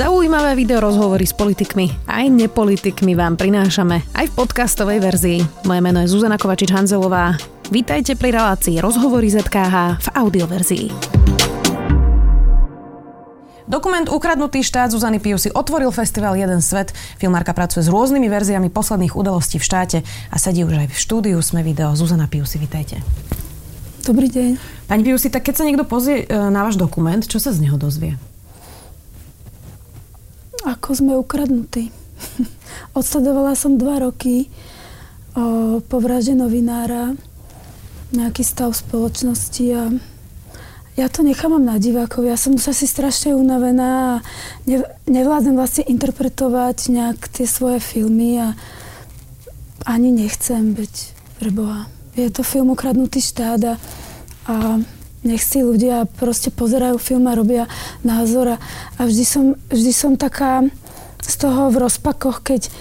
Zaujímavé video rozhovory s politikmi aj nepolitikmi vám prinášame aj v podcastovej verzii. Moje meno je Zuzana Kovačič-Hanzelová. Vítajte pri relácii Rozhovory ZKH v audioverzii. Dokument Ukradnutý štát Zuzany Piusy otvoril festival Jeden svet. Filmárka pracuje s rôznymi verziami posledných udalostí v štáte a sedí už aj v štúdiu Sme video. Zuzana Piusy, vítajte. Dobrý deň. Pani Piusy, tak keď sa niekto pozrie e, na váš dokument, čo sa z neho dozvie? Ako sme ukradnutí. Odsledovala som dva roky o, po vražde novinára, nejaký stav spoločnosti a ja to nechávam na divákov. Ja som sa si strašne unavená a ne, nevládzem vlastne interpretovať nejak tie svoje filmy a ani nechcem byť pre Boha. Je to film Ukradnutý štát a, a nech si ľudia proste pozerajú film a robia názor a, a vždy, som, vždy som taká z toho v rozpakoch, keď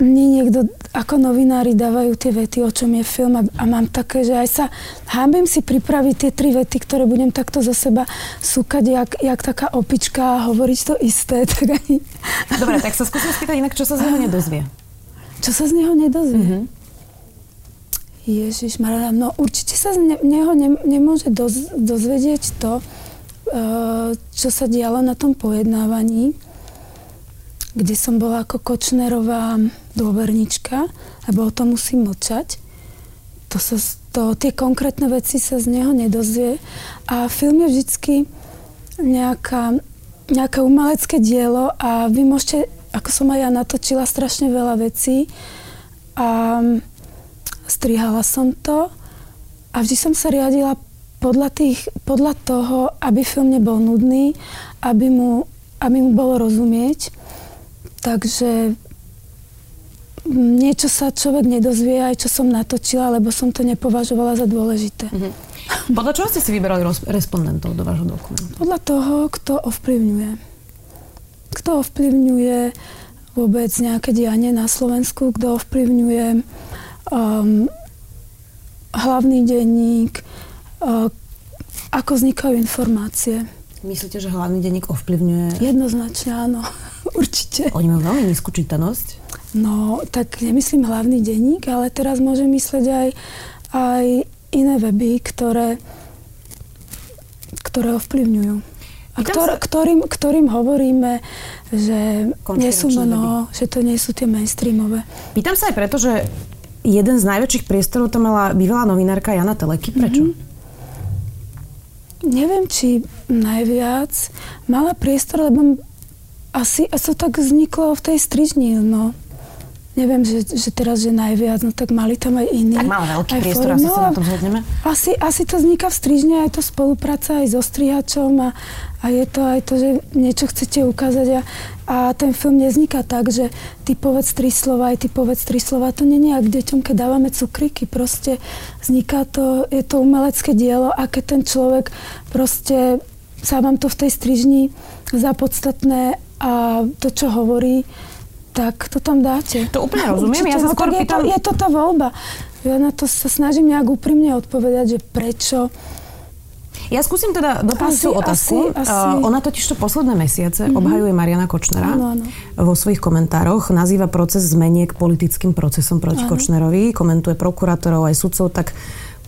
mne niekto ako novinári dávajú tie vety, o čom je film a, a mám také, že aj sa hábim si pripraviť tie tri vety, ktoré budem takto za seba súkať, jak, jak taká opička a hovoriť to isté. Tak ani... Dobre, tak sa skúsim spýtať inak, čo sa z neho nedozvie. Čo sa z neho nedozvie? Mm-hmm. Ježiš Maria, no určite sa z neho ne, nemôže doz, dozvedieť to, uh, čo sa dialo na tom pojednávaní, kde som bola ako Kočnerová dôvernička, lebo o tom musím mlčať. To sa, to, tie konkrétne veci sa z neho nedozvie. A film je vždycky nejaká, nejaké umelecké dielo a vy môžete, ako som aj ja natočila strašne veľa vecí a strihala som to a vždy som sa riadila podľa, tých, podľa toho, aby film nebol nudný, aby mu, aby mu bolo rozumieť. Takže niečo sa človek nedozvie, aj čo som natočila, lebo som to nepovažovala za dôležité. Mm-hmm. Podľa čoho ste si vyberali respondentov do vášho dokumentu? Podľa toho, kto ovplyvňuje. Kto ovplyvňuje vôbec nejaké dianie na Slovensku, kto ovplyvňuje um, hlavný denník, uh, ako vznikajú informácie. Myslíte, že hlavný denník ovplyvňuje? Jednoznačne áno, určite. Oni majú veľmi nízku čítanosť. No, tak nemyslím hlavný denník, ale teraz môžem mysleť aj, aj iné weby, ktoré, ktoré ovplyvňujú. A ktor, ktorým, ktorým hovoríme, že, nie sú, no, že to nie sú tie mainstreamové. Pýtam sa aj preto, že jeden z najväčších priestorov to mala bývalá novinárka Jana Teleky. Prečo? Mm-hmm. Neviem, či najviac. Mala priestor, lebo asi, asi to tak vzniklo v tej strižni, no neviem, že, že teraz, že najviac, no tak mali tam aj iní. Tak mal veľký aj priestor, asi no, sa na tom zhodneme. Asi, asi to vzniká v strižne, aj to spolupráca aj so strihačom a, a je to aj to, že niečo chcete ukázať a, a ten film nevzniká tak, že ty povedz tri slova, aj ty povedz tri slova. To nie je ak deťom, keď dávame cukriky. Proste vzniká to, je to umelecké dielo a keď ten človek proste sa vám to v tej strižni za podstatné a to, čo hovorí, tak to tam dáte. To úplne rozumiem, Určite, ja sa no, skôr pýtam... Je to, je to tá voľba. Ja na to sa snažím nejak úprimne odpovedať, že prečo ja skúsim teda doplniť tú otázku. Asi, asi. Uh, ona totiž to posledné mesiace mm-hmm. obhajuje Mariana Kočnera áno, áno. vo svojich komentároch. Nazýva proces zmeniek politickým procesom proti áno. Kočnerovi. Komentuje prokurátorov aj sudcov, tak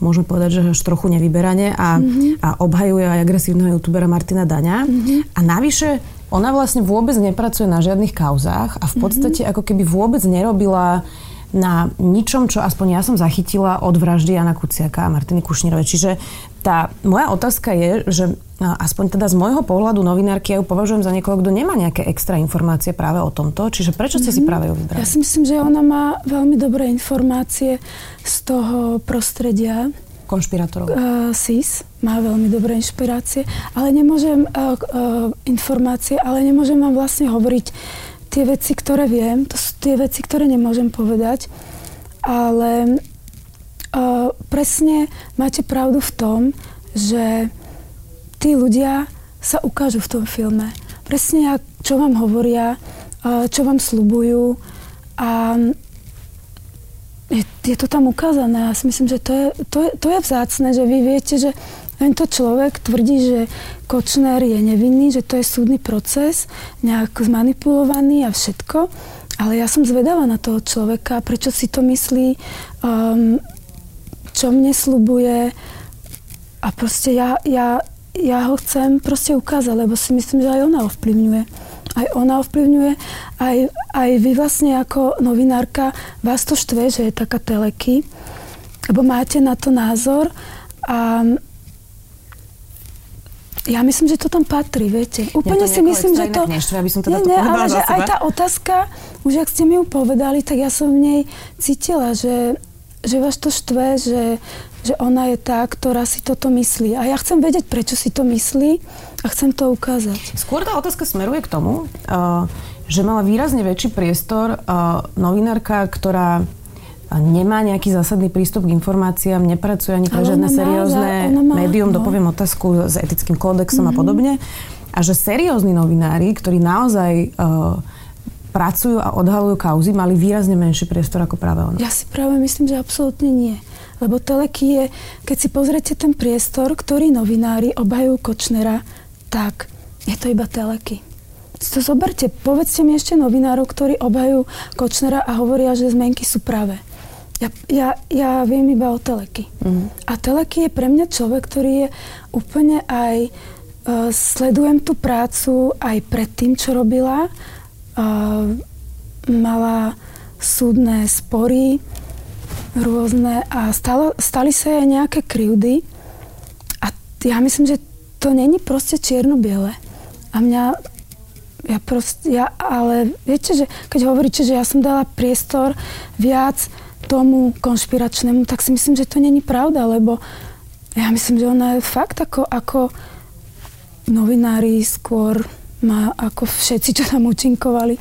môžeme povedať, že až trochu nevyberane a, mm-hmm. a obhajuje aj agresívneho youtubera Martina Daňa. Mm-hmm. A navyše ona vlastne vôbec nepracuje na žiadnych kauzách a v mhm. podstate mm-hmm. ako keby vôbec nerobila na ničom, čo aspoň ja som zachytila od vraždy Jana Kuciaka a Martiny Kušnírovej. Čiže tá moja otázka je, že aspoň teda z môjho pohľadu novinárky ja ju považujem za niekoho, kto nemá nejaké extra informácie práve o tomto. Čiže prečo ste mm-hmm. si mhm. práve ju vybrali? Ja si myslím, že ona má veľmi dobré informácie z toho prostredia, konšpirátorov? Uh, SIS má veľmi dobré inšpirácie, ale nemôžem, uh, uh, informácie, ale nemôžem vám vlastne hovoriť tie veci, ktoré viem, to sú tie veci, ktoré nemôžem povedať, ale uh, presne máte pravdu v tom, že tí ľudia sa ukážu v tom filme. Presne, čo vám hovoria, uh, čo vám slubujú a je, je to tam ukázané. Ja si myslím, že to je, to, je, to je vzácne, že vy viete, že, Tento človek tvrdí, že Kočner je nevinný, že to je súdny proces, nejak zmanipulovaný a všetko. Ale ja som zvedavá na toho človeka, prečo si to myslí, um, čo mne slubuje. A proste ja, ja, ja ho chcem proste ukázať, lebo si myslím, že aj ona ovplyvňuje. Aj ona ovplyvňuje, aj, aj vy vlastne ako novinárka, vás to štve, že je taká teleky, lebo máte na to názor a ja myslím, že to tam patrí, viete. Úplne si myslím, že to... Neštve, aby som teda nie, nie, ale že aj tá otázka, už ak ste mi ju povedali, tak ja som v nej cítila, že, že vás to štve, že, že ona je tá, ktorá si toto myslí. A ja chcem vedieť, prečo si to myslí a chcem to ukázať. Skôr tá otázka smeruje k tomu, uh, že mala výrazne väčší priestor uh, novinárka, ktorá nemá nejaký zásadný prístup k informáciám, nepracuje ani pre žiadne seriózne médium, no. dopoviem otázku s etickým kódexom mm-hmm. a mhm. podobne. A že seriózni novinári, ktorí naozaj uh, pracujú a odhalujú kauzy, mali výrazne menší priestor ako práve ona. Ja si práve myslím, že absolútne nie. Lebo teleky je, keď si pozrete ten priestor, ktorý novinári obhajujú Kočnera, tak je to iba teleky. To zoberte, povedzte mi ešte novinárov, ktorí obhajujú Kočnera a hovoria, že zmenky sú pravé. Ja, ja, ja viem iba o Teleky. Mm. A Teleky je pre mňa človek, ktorý je úplne aj... Uh, sledujem tú prácu aj pred tým, čo robila. Mala súdne spory rôzne a stalo, stali sa aj nejaké krivdy. A ja myslím, že to není proste čierno-biele. A mňa ja proste, ja, ale viete, že keď hovoríte, že ja som dala priestor viac tomu konšpiračnému, tak si myslím, že to není pravda, lebo ja myslím, že ona je fakt ako, ako novinári skôr má, ako všetci, čo tam účinkovali,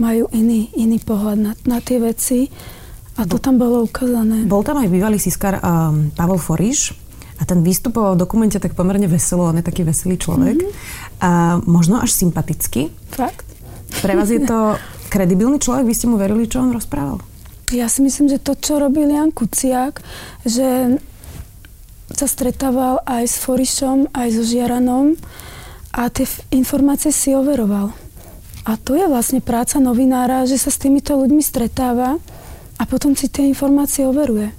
majú iný, iný pohľad na, na tie veci. A to tam bolo ukázané. Bol tam aj bývalý siskár um, Pavel Foriš a ten vystupoval v dokumente tak pomerne veselo, on je taký veselý človek. Mm-hmm. A možno až sympatický. Fakt? Pre vás je to kredibilný človek? Vy ste mu verili, čo on rozprával? Ja si myslím, že to, čo robil Jan Kuciak, že sa stretával aj s Forišom, aj so Žiaranom a tie informácie si overoval. A to je vlastne práca novinára, že sa s týmito ľuďmi stretáva a potom si tie informácie overuje.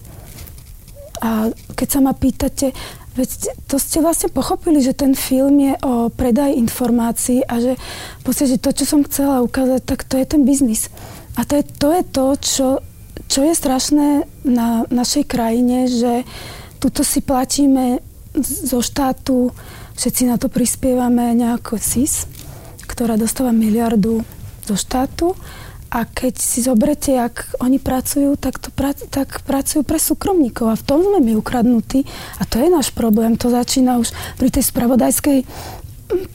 A keď sa ma pýtate, veď to ste vlastne pochopili, že ten film je o predaj informácií a že v podstate to, čo som chcela ukázať, tak to je ten biznis. A to je to, je to čo čo je strašné na našej krajine, že tuto si platíme zo štátu, všetci na to prispievame nejako SIS, ktorá dostáva miliardu zo štátu. A keď si zoberete, jak oni pracujú, tak, to pra, tak pracujú pre súkromníkov. A v tom sme my ukradnutí. A to je náš problém. To začína už pri tej spravodajskej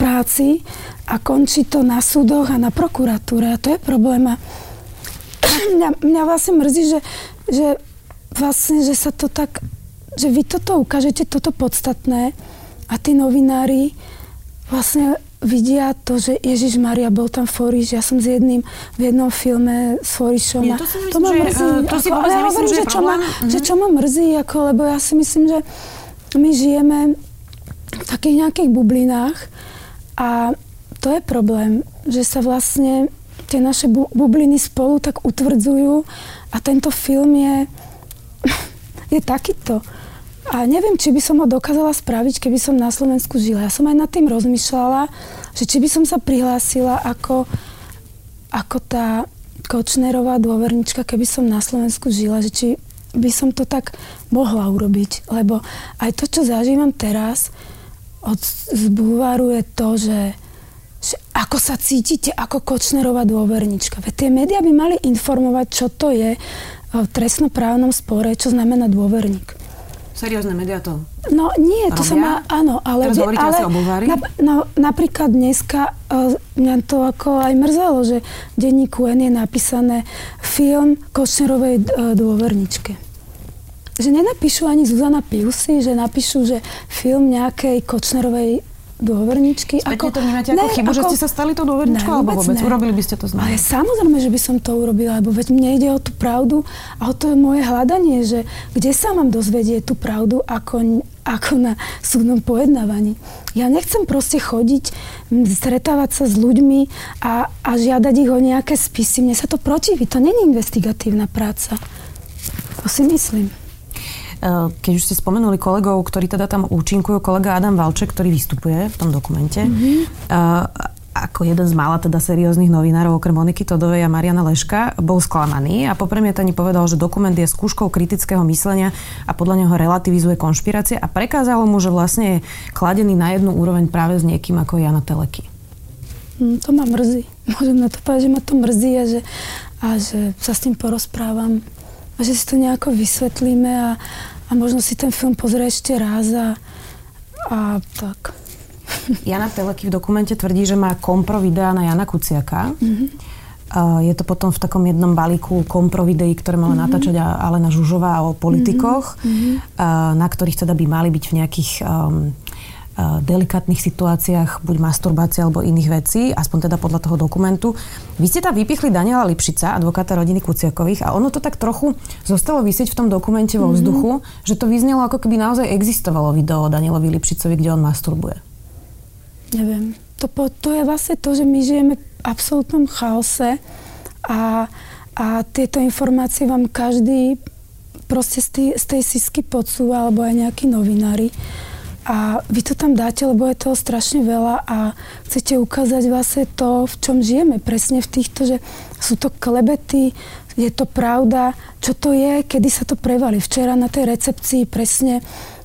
práci a končí to na súdoch a na prokuratúre. A to je problém. A mňa, mňa vlastne mrzí, že, že vlastne, že sa to tak, že vy toto ukážete, toto podstatné a tí novinári vlastne vidia to, že Ježiš Maria bol tam Foriš, ja som s jedným v jednom filme s Forišom. Nie, to, si myslím, to ma mrzí. Že, to ako, si ale ja hovorím, že, že, čo ma, mm-hmm. že čo ma mrzí, ako, lebo ja si myslím, že my žijeme v takých nejakých bublinách a to je problém, že sa vlastne tie naše bu- bubliny spolu tak utvrdzujú a tento film je, je takýto. A neviem, či by som ho dokázala spraviť, keby som na Slovensku žila. Ja som aj nad tým rozmýšľala, že či by som sa prihlásila ako, ako tá Kočnerová dôvernička, keby som na Slovensku žila, že či by som to tak mohla urobiť. Lebo aj to, čo zažívam teraz, od zbúvaru je to, že že ako sa cítite ako Kočnerová dôvernička. Veď tie médiá by mali informovať, čo to je v trestnoprávnom spore, čo znamená dôverník. Seriózne médiá to No nie, to sa má, áno, ale... Teraz hovoríte ale, asi o Na, no, napríklad dneska uh, mňa to ako aj mrzelo, že v denníku N je napísané film Kočnerovej uh, dôverničke. Že nenapíšu ani Zuzana Piusy, že napíšu, že film nejakej Kočnerovej dôverničky. Späť ako, to vnímate ako ne, chybu, ako, že ste sa stali tou dôverničkou, alebo vôbec? Ne. Urobili by ste to znamená? Ale samozrejme, že by som to urobila, lebo veď mne ide o tú pravdu a o to je moje hľadanie, že kde sa mám dozvedieť tú pravdu ako, ako na súdnom pojednávaní. Ja nechcem proste chodiť, stretávať sa s ľuďmi a, a žiadať ich o nejaké spisy. Mne sa to protiví, to není investigatívna práca. To si myslím. Eh, keď už ste spomenuli kolegov, ktorí teda tam účinkujú, kolega Adam Valček, ktorý vystupuje v tom dokumente, mm-hmm. ako jeden z mála teda serióznych novinárov, okrem Moniky Todovej a Mariana Leška, bol sklamaný a po premietaní povedal, že dokument je skúškou kritického myslenia a podľa neho relativizuje konšpirácie a prekázalo mu, že vlastne je kladený na jednu úroveň práve s niekým ako Jana Teleky. Mm, to ma mrzí. Môžem na to povedať, že ma to mrzí a že, a že sa s tým porozprávam a že si to nejako vysvetlíme a, a možno si ten film pozrie ešte raz a, a tak. Jana Teleky v dokumente tvrdí, že má kompro videa na Jana Kuciaka. Mm-hmm. Je to potom v takom jednom balíku kompro videí, ktoré mala mm-hmm. natáčať Alena Žužová o politikoch, mm-hmm. na ktorých teda by mali byť v nejakých um, delikátnych situáciách, buď masturbácia alebo iných vecí, aspoň teda podľa toho dokumentu. Vy ste tam vypichli Daniela Lipšica, advokáta rodiny Kuciakových a ono to tak trochu zostalo vysieť v tom dokumente vo mhm. vzduchu, mm-hmm. že to vyznelo ako keby naozaj existovalo video o Danielovi Lipšicovi, kde on masturbuje. Neviem. To, to je vlastne to, že my žijeme v absolútnom chaose a, a tieto informácie vám každý proste z tej, z tej sisky podsúva, alebo aj nejakí novinári. A vy to tam dáte, lebo je toho strašne veľa a chcete ukázať vlastne to, v čom žijeme. Presne v týchto, že sú to klebety, je to pravda, čo to je, kedy sa to prevali. Včera na tej recepcii presne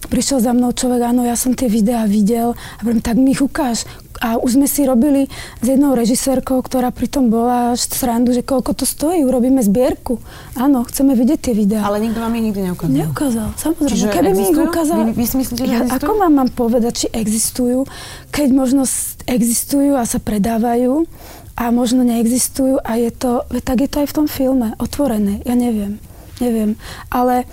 prišiel za mnou človek, áno, ja som tie videá videl a poviem, tak mi ich ukáž, a už sme si robili s jednou režisérkou, ktorá pritom bola srandu, že koľko to stojí, urobíme zbierku. Áno, chceme vidieť tie videá. Ale nikto vám ich nikdy neukázal. Neukázal, samozrejme. Čiže Keby existujú? mi ich ukázal... Vy, vy si myslíte, že ja, Ako vám mám povedať, či existujú, keď možno existujú a sa predávajú a možno neexistujú a je to, tak je to aj v tom filme, otvorené. Ja neviem, neviem. Ale,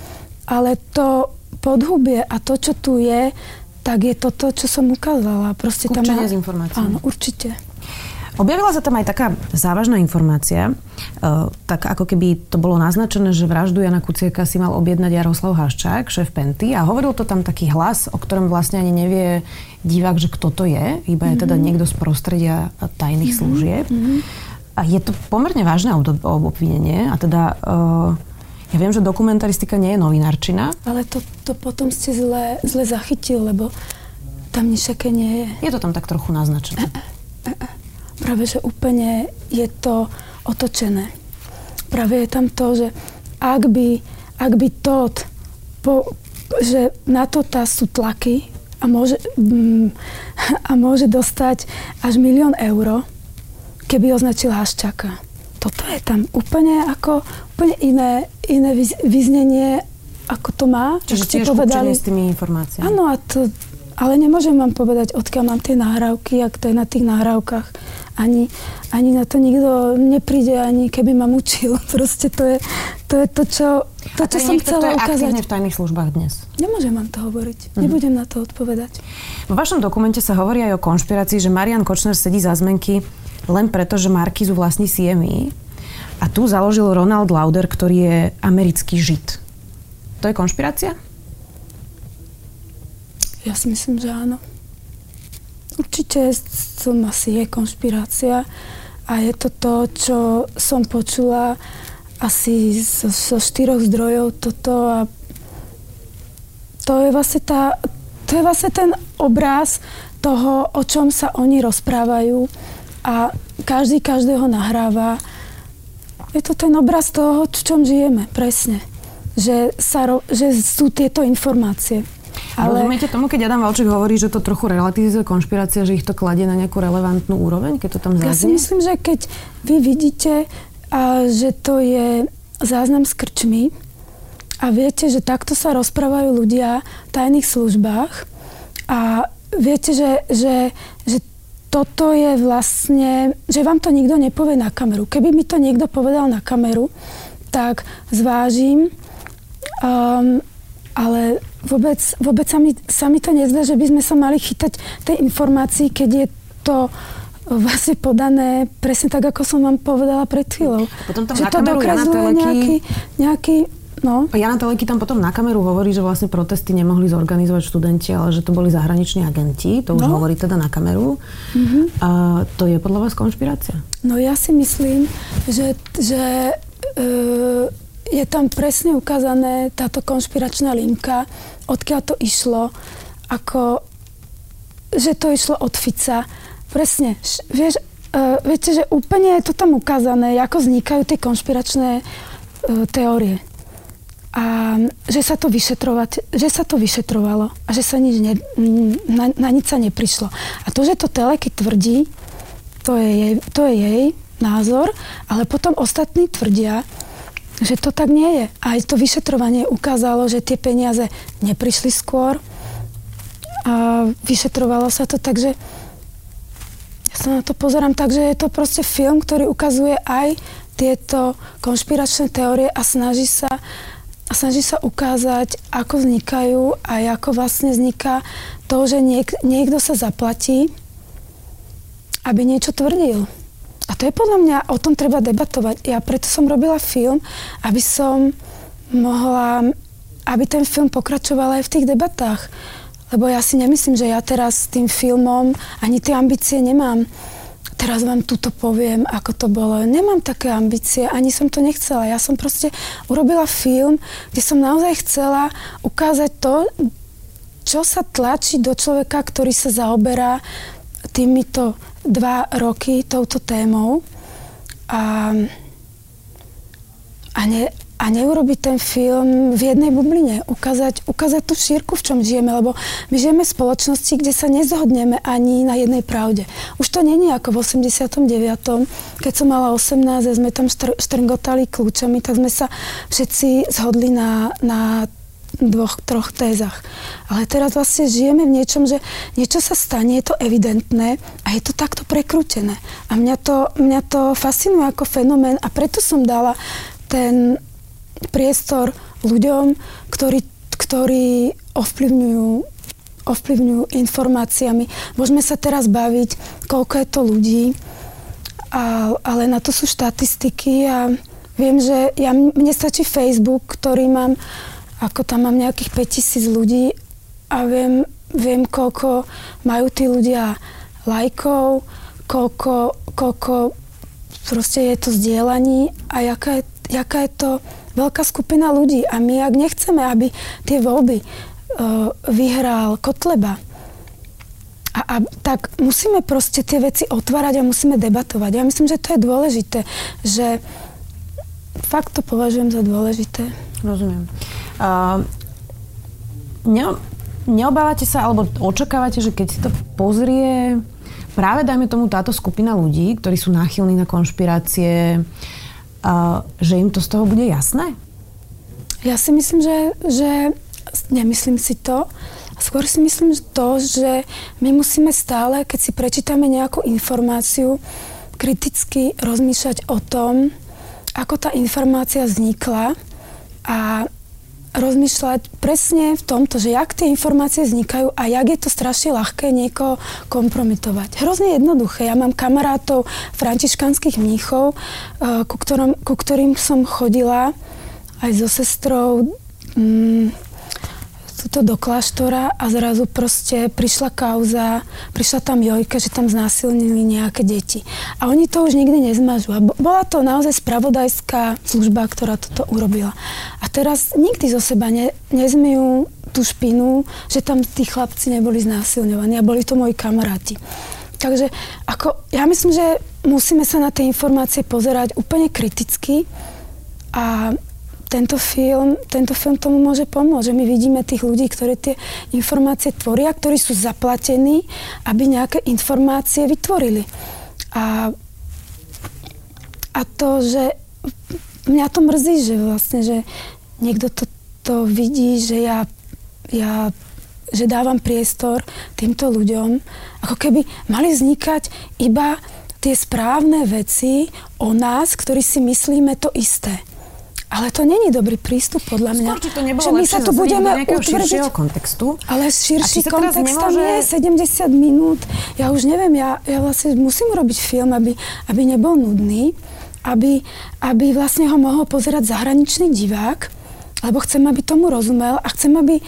ale to podhubie a to, čo tu je, tak je to to, čo som ukázala. Proste tam má... z informácií. Áno, určite. Objavila sa tam aj taká závažná informácia, uh, tak ako keby to bolo naznačené, že vraždu Jana Kuciaka si mal objednať Jaroslav Haščák, šéf Penty a hovoril to tam taký hlas, o ktorom vlastne ani nevie divák, že kto to je, iba je teda mhm. niekto z prostredia tajných mm-hmm. služieb. Mm-hmm. A je to pomerne vážne obvinenie a teda uh, ja viem, že dokumentaristika nie je novinárčina. Ale to, to potom ste zle, zle zachytil, lebo tam nič také nie je. Je to tam tak trochu naznačené. Práve, že úplne je to otočené. Práve je tam to, že ak by, ak by Todd, po, že na to tá sú tlaky a môže, mm, a môže dostať až milión eur, keby označil Haščaka toto je tam úplne ako úplne iné, iné vyznenie, ako to má. Čiže tiež povedali. s tými informáciami. Áno, a to, ale nemôžem vám povedať, odkiaľ mám tie nahrávky, ak to je na tých nahrávkach. Ani, ani na to nikto nepríde, ani keby ma mučil. Proste to je to, je to čo, to, čo som chcela ukázať. A v tajných službách dnes? Nemôžem vám to hovoriť. Uh-huh. Nebudem na to odpovedať. Vo vašom dokumente sa hovorí aj o konšpirácii, že Marian Kočner sedí za zmenky len preto, že Markizu vlastní CME. A tu založil Ronald Lauder, ktorý je americký žid. To je konšpirácia? Ja si myslím, že áno. Určite som asi je konšpirácia a je to to, čo som počula asi zo, zo štyroch zdrojov toto a to je vlastne tá, to je vlastne ten obraz toho, o čom sa oni rozprávajú a každý každého nahráva. Je to ten obraz toho, v čom žijeme, presne. Že, sa že sú tieto informácie. Ale... Rozumiete tomu, keď Adam Valček hovorí, že to trochu relativizuje konšpirácia, že ich to kladie na nejakú relevantnú úroveň, keď to tam zaznie? Ja si myslím, že keď vy vidíte, a, že to je záznam s krčmi a viete, že takto sa rozprávajú ľudia v tajných službách a viete, že, že, že toto je vlastne, že vám to nikto nepovie na kameru. Keby mi to niekto povedal na kameru, tak zvážim, um, ale vôbec, vôbec sa, mi, sa mi to nezdá, že by sme sa mali chytať tej informácii, keď je to vlastne podané presne tak, ako som vám povedala pred chvíľou. Potom tam že na to dokresluje nejaký, nejaký No. Jana Teleky tam potom na kameru hovorí, že vlastne protesty nemohli zorganizovať študenti, ale že to boli zahraniční agenti. To už no. hovorí teda na kameru. Mm-hmm. A to je podľa vás konšpirácia? No ja si myslím, že, že e, je tam presne ukázané táto konšpiračná linka, odkiaľ to išlo, ako, že to išlo od Fica. Presne, vieš, uh, viete, že úplne je to tam ukázané, ako vznikajú tie konšpiračné uh, teórie a že sa to vyšetrovať, že sa to vyšetrovalo a že sa nič ne, na, na nič sa neprišlo. A to, že to Teleky tvrdí, to je, jej, to je jej názor, ale potom ostatní tvrdia, že to tak nie je. A aj to vyšetrovanie ukázalo, že tie peniaze neprišli skôr a vyšetrovalo sa to, takže ja sa na to pozerám tak, že je to proste film, ktorý ukazuje aj tieto konšpiračné teórie a snaží sa a snaží sa ukázať, ako vznikajú a ako vlastne vzniká to, že niek- niekto sa zaplatí, aby niečo tvrdil. A to je podľa mňa, o tom treba debatovať. Ja preto som robila film, aby som mohla, aby ten film pokračoval aj v tých debatách. Lebo ja si nemyslím, že ja teraz s tým filmom ani tie ambície nemám teraz vám túto poviem, ako to bolo. Nemám také ambície, ani som to nechcela. Ja som proste urobila film, kde som naozaj chcela ukázať to, čo sa tlačí do človeka, ktorý sa zaoberá týmito dva roky touto témou. A, a, ne, a neurobiť ten film v jednej bubline. Ukázať, ukázať tú šírku, v čom žijeme, lebo my žijeme v spoločnosti, kde sa nezhodneme ani na jednej pravde. Už to není ako v 89. Keď som mala 18 a sme tam štr- štrngotali kľúčami, tak sme sa všetci zhodli na, na dvoch, troch tézach. Ale teraz vlastne žijeme v niečom, že niečo sa stane, je to evidentné a je to takto prekrútené. A mňa to, mňa to fascinuje ako fenomén a preto som dala ten priestor ľuďom, ktorí, ktorí ovplyvňujú ovplyvňujú informáciami. Môžeme sa teraz baviť, koľko je to ľudí, a, ale na to sú štatistiky a viem, že ja, mne stačí Facebook, ktorý mám, ako tam mám nejakých 5000 ľudí a viem, viem, koľko majú tí ľudia lajkov, koľko, koľko proste je to zdieľaní a jaká je, jaká je to veľká skupina ľudí a my, ak nechceme, aby tie voľby uh, vyhral Kotleba, a, a tak musíme proste tie veci otvárať a musíme debatovať. Ja myslím, že to je dôležité, že fakt to považujem za dôležité. Rozumiem. Uh, ne, neobávate sa, alebo očakávate, že keď si to pozrie práve, dajme tomu, táto skupina ľudí, ktorí sú náchylní na konšpirácie, a že im to z toho bude jasné? Ja si myslím, že, že nemyslím si to. Skôr si myslím to, že my musíme stále, keď si prečítame nejakú informáciu, kriticky rozmýšľať o tom, ako tá informácia vznikla a rozmýšľať presne v tomto, že jak tie informácie vznikajú a jak je to strašne ľahké niekoho kompromitovať. Hrozne jednoduché. Ja mám kamarátov františkanských mníchov, eh, ku, ktorom, ku ktorým som chodila aj so sestrou. Mm, tuto do kláštora a zrazu proste prišla kauza, prišla tam Jojka, že tam znásilnili nejaké deti. A oni to už nikdy nezmažu. A bola to naozaj spravodajská služba, ktorá toto urobila. A teraz nikdy zo seba ne, nezmijú tú špinu, že tam tí chlapci neboli znásilňovaní a boli to moji kamaráti. Takže ako, ja myslím, že musíme sa na tie informácie pozerať úplne kriticky a tento film, tento film tomu môže pomôcť, že my vidíme tých ľudí, ktorí tie informácie tvoria, ktorí sú zaplatení, aby nejaké informácie vytvorili. A, a to, že mňa to mrzí, že vlastne, že niekto to, to vidí, že ja, ja že dávam priestor týmto ľuďom, ako keby mali vznikať iba tie správne veci o nás, ktorí si myslíme to isté. Ale to není dobrý prístup podľa mňa. Skôr, to nebolo že my sa tu budeme širšieho kontextu. Ale širší kontext nemôže... tam je 70 minút. Ja už neviem, ja, ja vlastne musím robiť film, aby, aby nebol nudný, aby, aby vlastne ho mohol pozerať zahraničný divák, lebo chcem, aby tomu rozumel a chcem, aby e,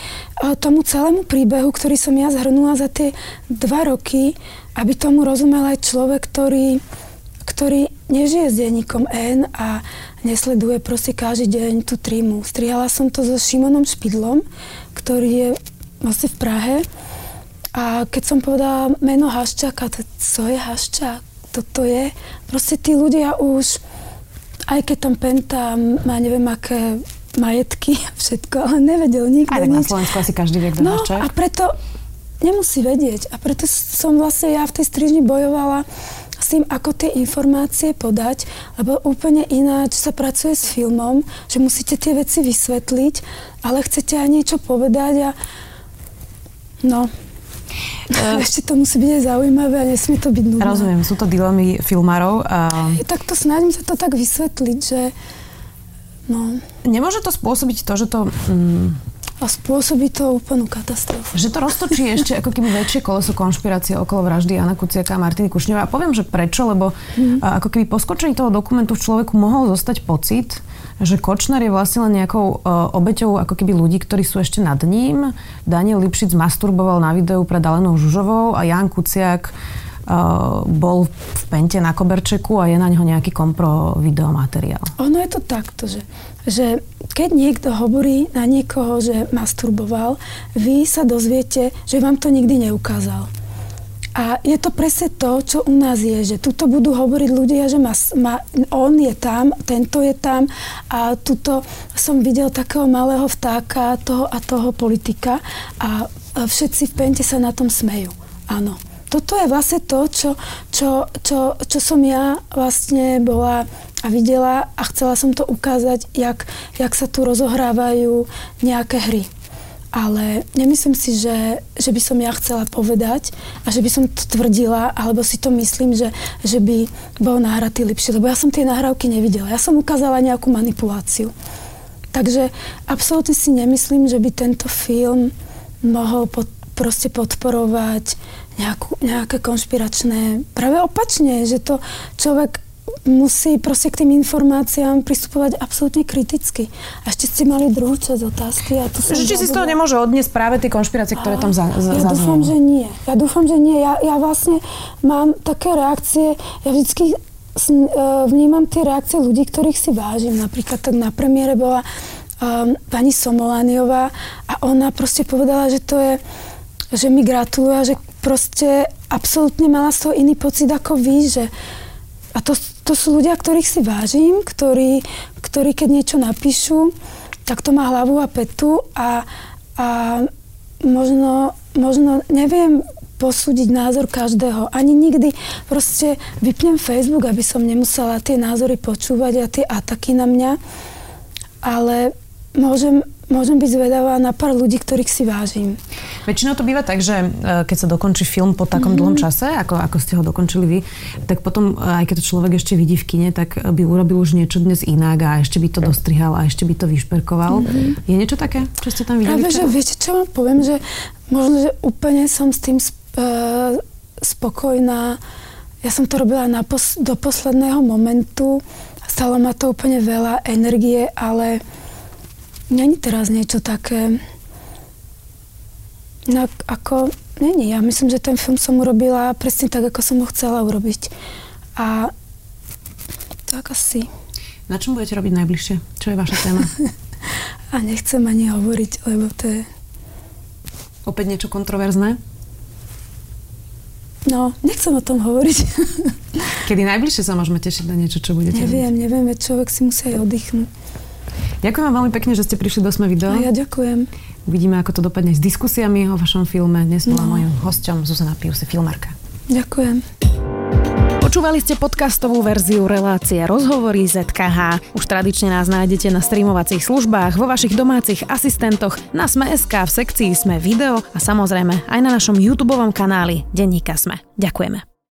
tomu celému príbehu, ktorý som ja zhrnula za tie dva roky, aby tomu rozumel aj človek, ktorý, ktorý nežije s denníkom N a nesleduje proste každý deň tú trímu. Strihala som to so Šimonom Špidlom, ktorý je vlastne v Prahe. A keď som povedala meno Haščáka, to co je Haščák? Toto je. Proste tí ľudia už, aj keď tam Penta má neviem aké majetky a všetko, ale nevedel nikto Aj tak nič. na Slovensku asi každý vie, kto No a preto nemusí vedieť. A preto som vlastne ja v tej strižni bojovala s tým, ako tie informácie podať, lebo úplne ináč sa pracuje s filmom, že musíte tie veci vysvetliť, ale chcete aj niečo povedať a no, Uh, Ešte to musí byť aj zaujímavé a nesmie to byť nudné. Rozumiem, sú to dilemy filmárov. A... Tak to snažím sa to tak vysvetliť, že no. Nemôže to spôsobiť to, že to... Mm, a spôsobí to úplnú katastrofu. Že to roztočí ešte ako keby väčšie koleso konšpirácie okolo vraždy Jana Kuciaka a Martiny Kušňovej. A poviem, že prečo, lebo mm. ako keby po skočení toho dokumentu v človeku mohol zostať pocit, že Kočner je vlastne len nejakou uh, obeťou ako keby ľudí, ktorí sú ešte nad ním. Daniel Lipšic masturboval na videu pred Alenou Žužovou a Jan Kuciak uh, bol v pente na koberčeku a je na neho nejaký kompro videomateriál. Ono je to takto, že, že keď niekto hovorí na niekoho, že masturboval, vy sa dozviete, že vám to nikdy neukázal. A je to presne to, čo u nás je, že tuto budú hovoriť ľudia, že ma, ma, on je tam, tento je tam a tuto som videl takého malého vtáka, toho a toho politika a všetci v pente sa na tom smejú. Áno toto je vlastne to, čo, čo, čo, čo som ja vlastne bola a videla a chcela som to ukázať, jak, jak sa tu rozohrávajú nejaké hry. Ale nemyslím si, že, že by som ja chcela povedať a že by som to tvrdila, alebo si to myslím, že, že by bol nahratý lepšie, lebo ja som tie nahrávky nevidela. Ja som ukázala nejakú manipuláciu. Takže absolútne si nemyslím, že by tento film mohol pod, proste podporovať nejakú, nejaké konšpiračné... Práve opačne, že to človek musí proste k tým informáciám pristupovať absolútne kriticky. A ešte ste mali druhú časť otázky. A to že či si z toho nemôže odniesť práve tie konšpirácie, ktoré tam za, za, Ja dúfam, že nie. Ja dúfam, že nie. Ja, ja vlastne mám také reakcie, ja vždycky e, vnímam tie reakcie ľudí, ktorých si vážim. Napríklad tak na premiére bola um, pani Somolaniová a ona proste povedala, že to je že mi gratuluje, že proste absolútne mala z toho iný pocit ako vy, že a to, to sú ľudia, ktorých si vážim, ktorí, ktorí keď niečo napíšu, tak to má hlavu a petu a, a možno, možno neviem posúdiť názor každého. Ani nikdy proste vypnem Facebook, aby som nemusela tie názory počúvať a tie ataky na mňa. Ale môžem, môžem byť zvedavá na pár ľudí, ktorých si vážim. Väčšinou to býva tak, že e, keď sa dokončí film po takom mm-hmm. dlhom čase, ako, ako ste ho dokončili vy, tak potom, e, aj keď to človek ešte vidí v kine, tak by urobil už niečo dnes inak a ešte by to dostrihal a ešte by to vyšperkoval. Mm-hmm. Je niečo také, čo ste tam videli? Práve, že viete, čo vám poviem, že možno, že úplne som s tým sp- uh, spokojná. Ja som to robila na pos- do posledného momentu. Stalo ma to úplne veľa energie, ale Není teraz niečo také... No, ako... Není. Ja myslím, že ten film som urobila presne tak, ako som ho chcela urobiť. A tak asi. Na čom budete robiť najbližšie? Čo je vaša téma? A nechcem ani hovoriť, lebo to je... Opäť niečo kontroverzné? No, nechcem o tom hovoriť. Kedy najbližšie sa môžeme tešiť na niečo, čo budete Neviem, robiť? neviem, človek si musí aj oddychnúť. Ďakujem vám veľmi pekne, že ste prišli do Sme video. A ja ďakujem. Uvidíme, ako to dopadne s diskusiami o vašom filme. Dnes bola no. mojim hosťom Zuzana Piuse, filmárka. Ďakujem. Počúvali ste podcastovú verziu relácie Rozhovory ZKH. Už tradične nás nájdete na streamovacích službách, vo vašich domácich asistentoch, na Sme.sk, v sekcii Sme video a samozrejme aj na našom YouTube kanáli Denníka Sme. Ďakujeme.